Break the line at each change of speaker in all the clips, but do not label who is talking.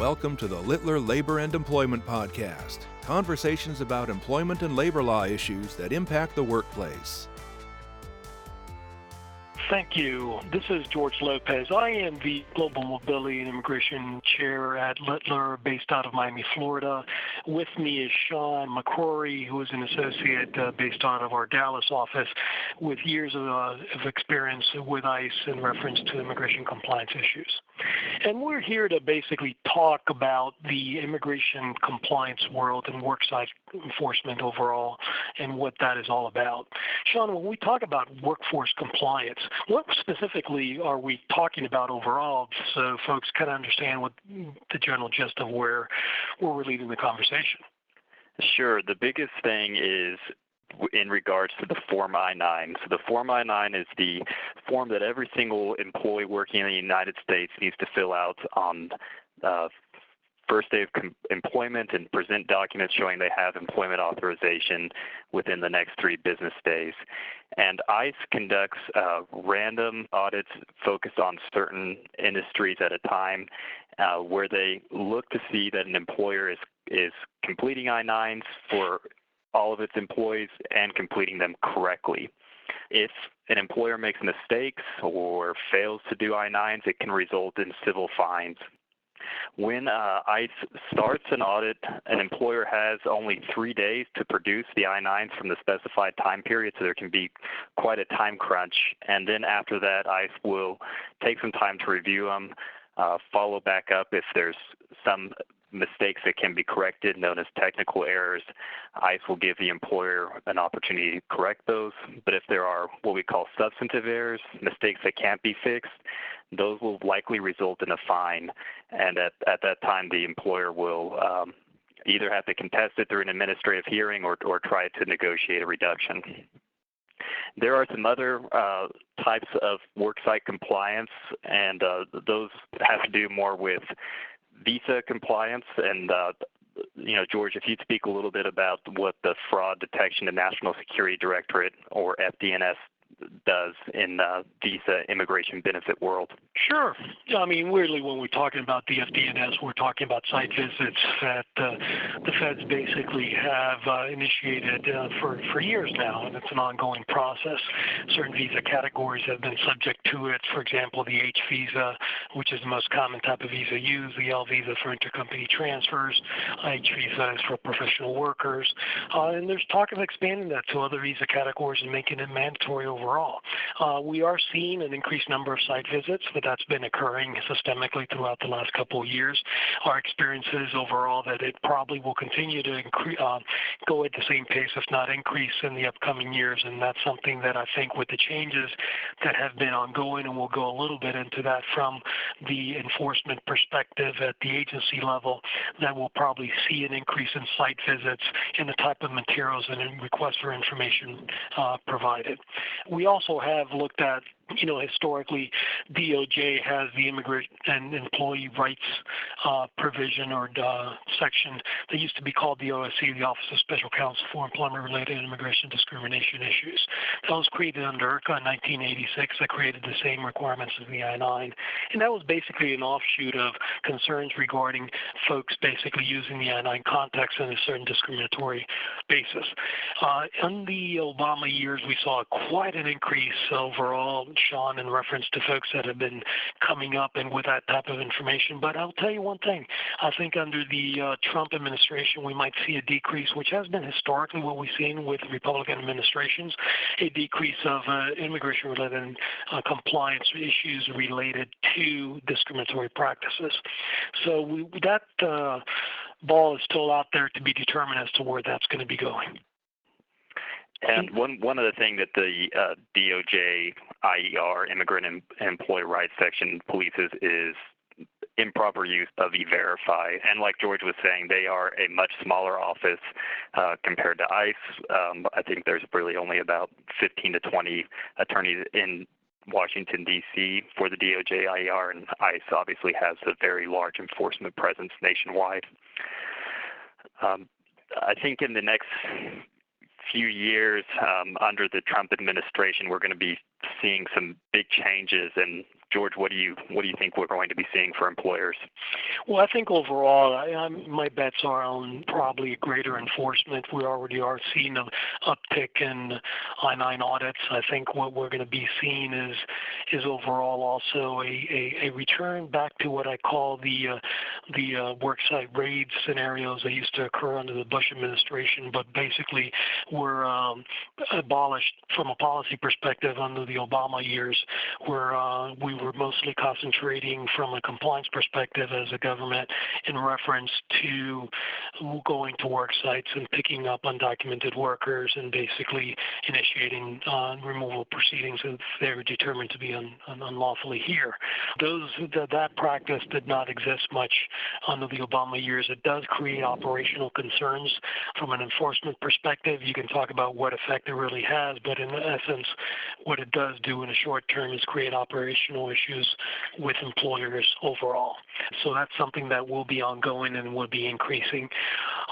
Welcome to the Littler Labor and Employment Podcast conversations about employment and labor law issues that impact the workplace.
Thank you. This is George Lopez. I am the Global Mobility and Immigration Chair at Littler, based out of Miami, Florida. With me is Sean McCrory, who is an associate uh, based out of our Dallas office with years of, uh, of experience with ICE in reference to immigration compliance issues. And we're here to basically talk about the immigration compliance world and worksite enforcement overall and what that is all about. Sean, when we talk about workforce compliance, what specifically are we talking about overall so folks kind of understand what the general gist of where, where we're leading the conversation?
Sure. The biggest thing is in regards to the Form I-9. So the Form I-9 is the form that every single employee working in the United States needs to fill out on uh, first day of com- employment and present documents showing they have employment authorization within the next three business days. And ICE conducts uh, random audits focused on certain industries at a time, uh, where they look to see that an employer is is completing I-9s for all of its employees and completing them correctly. If an employer makes mistakes or fails to do I-9s, it can result in civil fines. When uh, ICE starts an audit, an employer has only three days to produce the I-9s from the specified time period, so there can be quite a time crunch. And then after that, ICE will take some time to review them, uh, follow back up if there's some mistakes that can be corrected, known as technical errors. ICE will give the employer an opportunity to correct those. But if there are what we call substantive errors, mistakes that can't be fixed, those will likely result in a fine. And at, at that time, the employer will um, either have to contest it through an administrative hearing or, or try to negotiate a reduction. There are some other uh, types of worksite compliance, and uh, those have to do more with visa compliance and uh, you know, George, if you'd speak a little bit about what the Fraud Detection and National Security Directorate, or FDNS, does in the visa immigration benefit world.
Sure. I mean, weirdly, when we're talking about the FDNS, we're talking about site visits that uh, the feds basically have uh, initiated uh, for, for years now, and it's an ongoing process. Certain visa categories have been subject to it. For example, the H visa, which is the most common type of visa used, the L visa for intercompany transfers, H visa is for professional workers, uh, and there's talk of expanding that to other visa categories and making it mandatory overall overall. Uh, we are seeing an increased number of site visits, but that's been occurring systemically throughout the last couple of years. Our experience is overall that it probably will continue to uh, go at the same pace, if not increase, in the upcoming years. And that's something that I think with the changes that have been ongoing, and we'll go a little bit into that from the enforcement perspective at the agency level, that we'll probably see an increase in site visits and the type of materials and requests for information uh, provided. We also have looked at you know, historically, DOJ has the immigrant and employee rights uh, provision or uh, section that used to be called the OSC, the Office of Special Counsel for Employment-Related and Immigration Discrimination Issues. That was created under IRCA in 1986. That created the same requirements as the I-9, and that was basically an offshoot of concerns regarding folks basically using the I-9 context in a certain discriminatory basis. Uh, in the Obama years, we saw quite an increase overall Sean, in reference to folks that have been coming up and with that type of information. But I'll tell you one thing. I think under the uh, Trump administration, we might see a decrease, which has been historically what we've seen with Republican administrations, a decrease of uh, immigration-related uh, compliance issues related to discriminatory practices. So we, that uh, ball is still out there to be determined as to where that's going to be going.
And one one of the things that the uh, DOJ IER Immigrant and Employee Rights Section polices is improper use of E-Verify. And like George was saying, they are a much smaller office uh, compared to ICE. Um, I think there's really only about 15 to 20 attorneys in Washington, D.C. for the DOJ IER, and ICE obviously has a very large enforcement presence nationwide. Um, I think in the next few years um, under the Trump administration, we're going to be seeing some big changes in George, what do you what do you think we're going to be seeing for employers?
Well, I think overall, my bets are on probably greater enforcement. We already are seeing an uptick in I-9 audits. I think what we're going to be seeing is is overall also a, return back to what I call the uh, the uh, worksite raid scenarios that used to occur under the Bush administration, but basically were um, abolished from a policy perspective under the Obama years, where uh, we were mostly concentrating from a compliance perspective as a government in reference to going to work sites and picking up undocumented workers and basically initiating uh, removal proceedings if they were determined to be un, un, unlawfully here. Those that, that practice did not exist much under the Obama years. It does create operational concerns from an enforcement perspective. You can talk about what effect it really has, but in essence, what it does do in the short term is create operational issues with employers overall. So that's something that will be ongoing and will be increasing.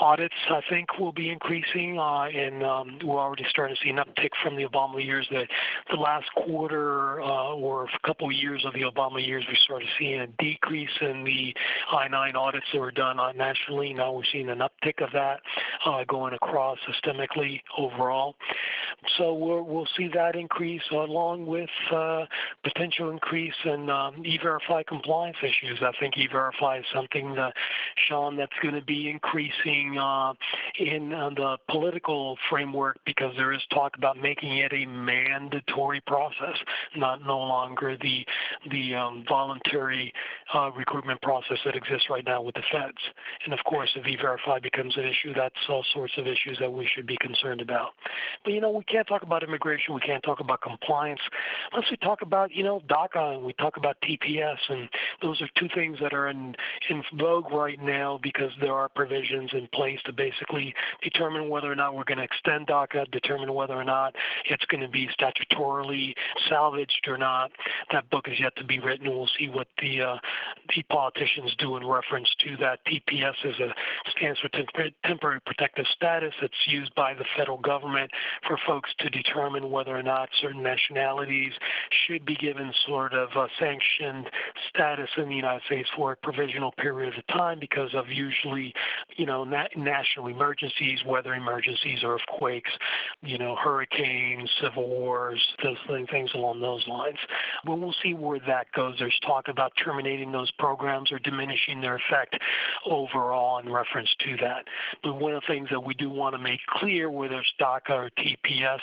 Audits, I think, will be increasing, uh, and um, we're already starting to see an uptick from the Obama years. That the last quarter uh, or a couple years of the Obama years, we started seeing a decrease in the I-9 audits that were done nationally. Now we're seeing an uptick of that uh, going across systemically overall. So we will see that increase along with uh, potential increase in um, e-verify compliance issues. I think e-verify is something, that, Sean, that's going to be increasing uh, in uh, the political framework because there is talk about making it a mandatory process, not no longer the the um, voluntary uh, recruitment process that exists right now with the feds. And of course, if e-verify becomes an issue, that's all sorts of issues that we should be concerned about. But you know, we can't talk about immigration, we can't talk about compliance unless we talk about you know DACA and we talk about TPS, and those are two things that are in in vogue right now because there are provisions in place to basically determine whether or not we're going to extend DACA, determine whether or not it's going to be statutorily salvaged or not. That book is yet to be written. We'll see what the uh, the politicians do in reference to that. TPS is a stands for temporary protective status. It's used by the federal government for folks to determine whether or not certain nationalities should be given sort of a sanctioned status in the United States for a provisional period of time because of usually, you know, na- national emergencies, weather emergencies, earthquakes, you know, hurricanes, civil wars, those things along those lines. But we'll see where that goes. There's talk about terminating those programs or diminishing their effect overall in reference to that. But one of the things that we do want to make clear, whether it's DACA or TPS,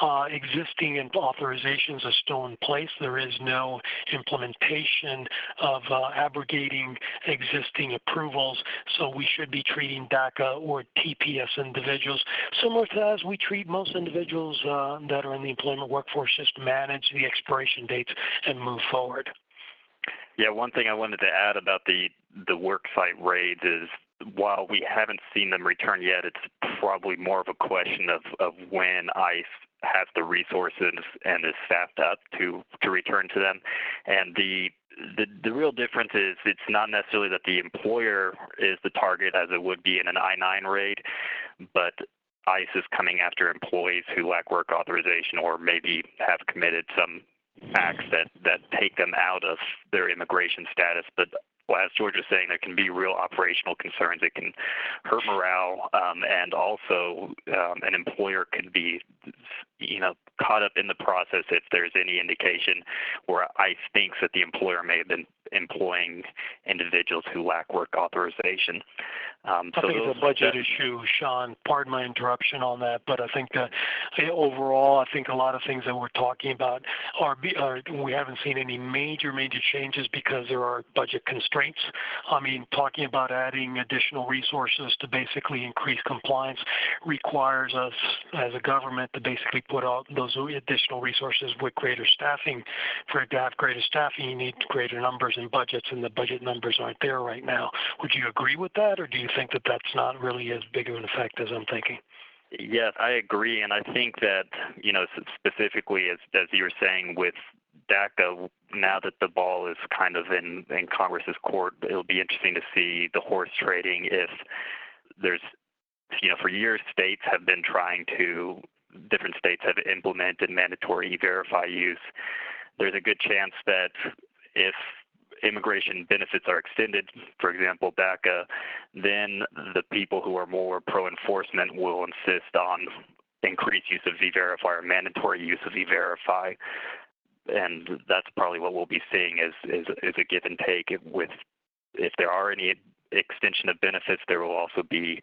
uh, existing authorizations are still in place. There is no implementation of uh, abrogating existing approvals, so we should be treating DACA or TPS individuals similar to as we treat most individuals uh, that are in the employment workforce, just manage the expiration dates and move forward.
Yeah, one thing I wanted to add about the the worksite raids is while we haven't seen them return yet, it's probably more of a question of, of when ICE has the resources and is staffed up to to return to them. And the the the real difference is it's not necessarily that the employer is the target as it would be in an I-9 raid, but ICE is coming after employees who lack work authorization or maybe have committed some acts that that take them out of their immigration status, but well, as George was saying, there can be real operational concerns. It can hurt morale, um, and also um, an employer could be, you know, caught up in the process if there's any indication where ICE thinks that the employer may have been employing individuals who lack work authorization.
Um, I think it's a budget issue, Sean. Pardon my interruption on that, but I think that overall, I think a lot of things that we're talking about are, are we haven't seen any major, major changes because there are budget constraints. I mean, talking about adding additional resources to basically increase compliance requires us as a government to basically put out those additional resources with greater staffing. For it to have greater staffing, you need greater numbers and budgets, and the budget numbers aren't there right now. Would you agree with that, or do you think that that's not really as big of an effect as I'm thinking?
Yes, I agree, and I think that you know specifically as as you were saying with DACA, now that the ball is kind of in in Congress's court, it'll be interesting to see the horse trading if there's you know for years states have been trying to different states have implemented mandatory e-verify use. There's a good chance that if immigration benefits are extended, for example, DACA, then the people who are more pro-enforcement will insist on increased use of E-Verify or mandatory use of E-Verify. And that's probably what we'll be seeing is, is, is a give and take with if there are any extension of benefits, there will also be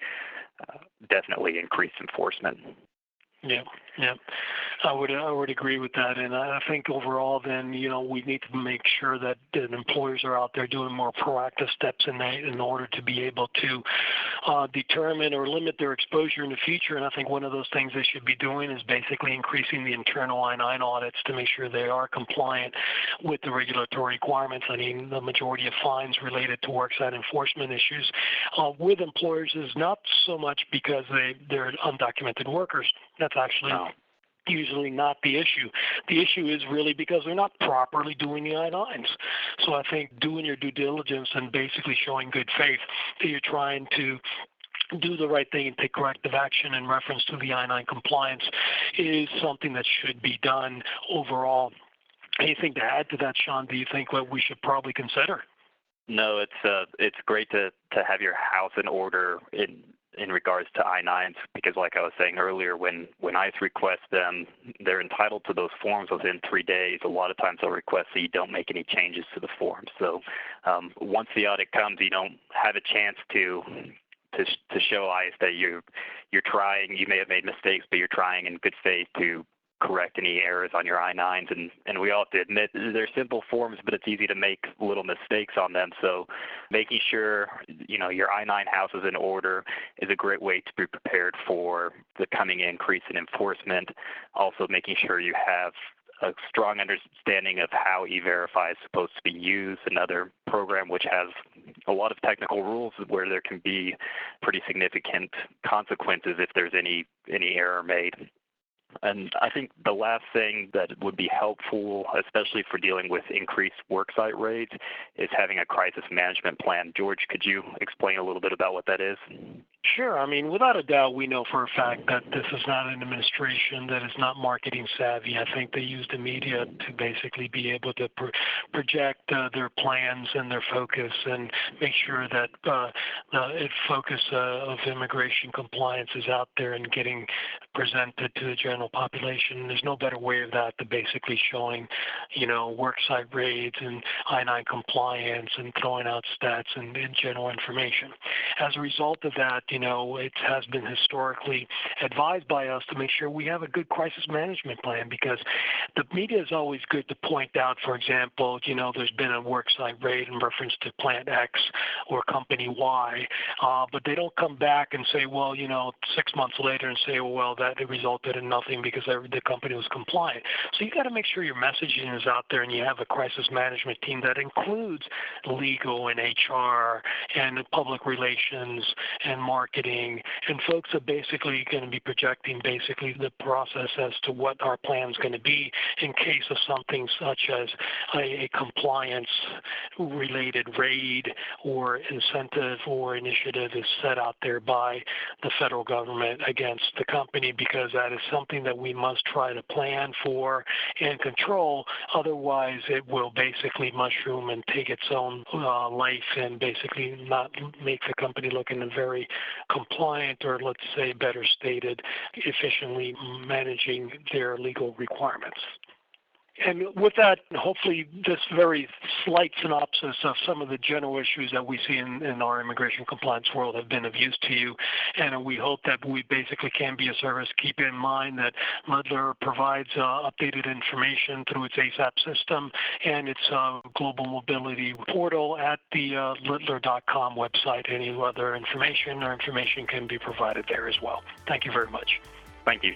uh, definitely increased enforcement.
Yeah, yeah, I would I would agree with that, and I think overall, then you know we need to make sure that, that employers are out there doing more proactive steps in that in order to be able to uh, determine or limit their exposure in the future. And I think one of those things they should be doing is basically increasing the internal I-9 audits to make sure they are compliant with the regulatory requirements. I mean, the majority of fines related to worksite enforcement issues uh, with employers is not so much because they they're undocumented workers. That's actually no. usually not the issue. The issue is really because they're not properly doing the I-9s. So I think doing your due diligence and basically showing good faith that you're trying to do the right thing and take corrective action in reference to the I-9 compliance is something that should be done overall. Anything to add to that, Sean? Do you think what we should probably consider?
No, it's uh, it's great to to have your house in order in in regards to I-9s because, like I was saying earlier, when, when ICE requests them, they're entitled to those forms within three days. A lot of times they'll request that you don't make any changes to the forms. So um, once the audit comes, you don't have a chance to to to show ICE that you you're trying. You may have made mistakes, but you're trying in good faith to correct any errors on your I-9s. And, and we all have to admit they're simple forms, but it's easy to make little mistakes on them. So making sure, you know, your I-9 house is in order is a great way to be prepared for the coming increase in enforcement. Also making sure you have a strong understanding of how E-Verify is supposed to be used, another program which has a lot of technical rules where there can be pretty significant consequences if there's any any error made. And I think the last thing that would be helpful, especially for dealing with increased worksite rates, is having a crisis management plan. George, could you explain a little bit about what that is?
Sure. I mean, without a doubt, we know for a fact that this is not an administration that is not marketing savvy. I think they use the media to basically be able to pro- project uh, their plans and their focus and make sure that uh, the focus uh, of immigration compliance is out there and getting presented to the general population. There's no better way of that than basically showing, you know, worksite raids and I-9 compliance and throwing out stats and, and general information. As a result of that, you know, it has been historically advised by us to make sure we have a good crisis management plan because the media is always good to point out, for example, you know, there's been a worksite raid in reference to plant X or company Y, uh, but they don't come back and say, well, you know, six months later and say, well, that resulted in nothing because the company was compliant. So you got to make sure your messaging is out there and you have a crisis management team that includes legal and HR and public relations and marketing marketing, and folks are basically going to be projecting basically the process as to what our plan is going to be in case of something such as a, a compliance related raid or incentive or initiative is set out there by the federal government against the company because that is something that we must try to plan for and control. Otherwise, it will basically mushroom and take its own uh, life and basically not make the company look in a very compliant, or let's say better stated, efficiently managing their legal requirements. And with that, hopefully, this very slight synopsis of some of the general issues that we see in, in, our immigration compliance world have been of use to you. And we hope that we basically can be a service. Keep in mind that Littler provides uh, updated information through its ASAP system and its uh, global mobility portal at the uh, Littler.com website. Any other information or information can be provided there as well. Thank you very much.
Thank you.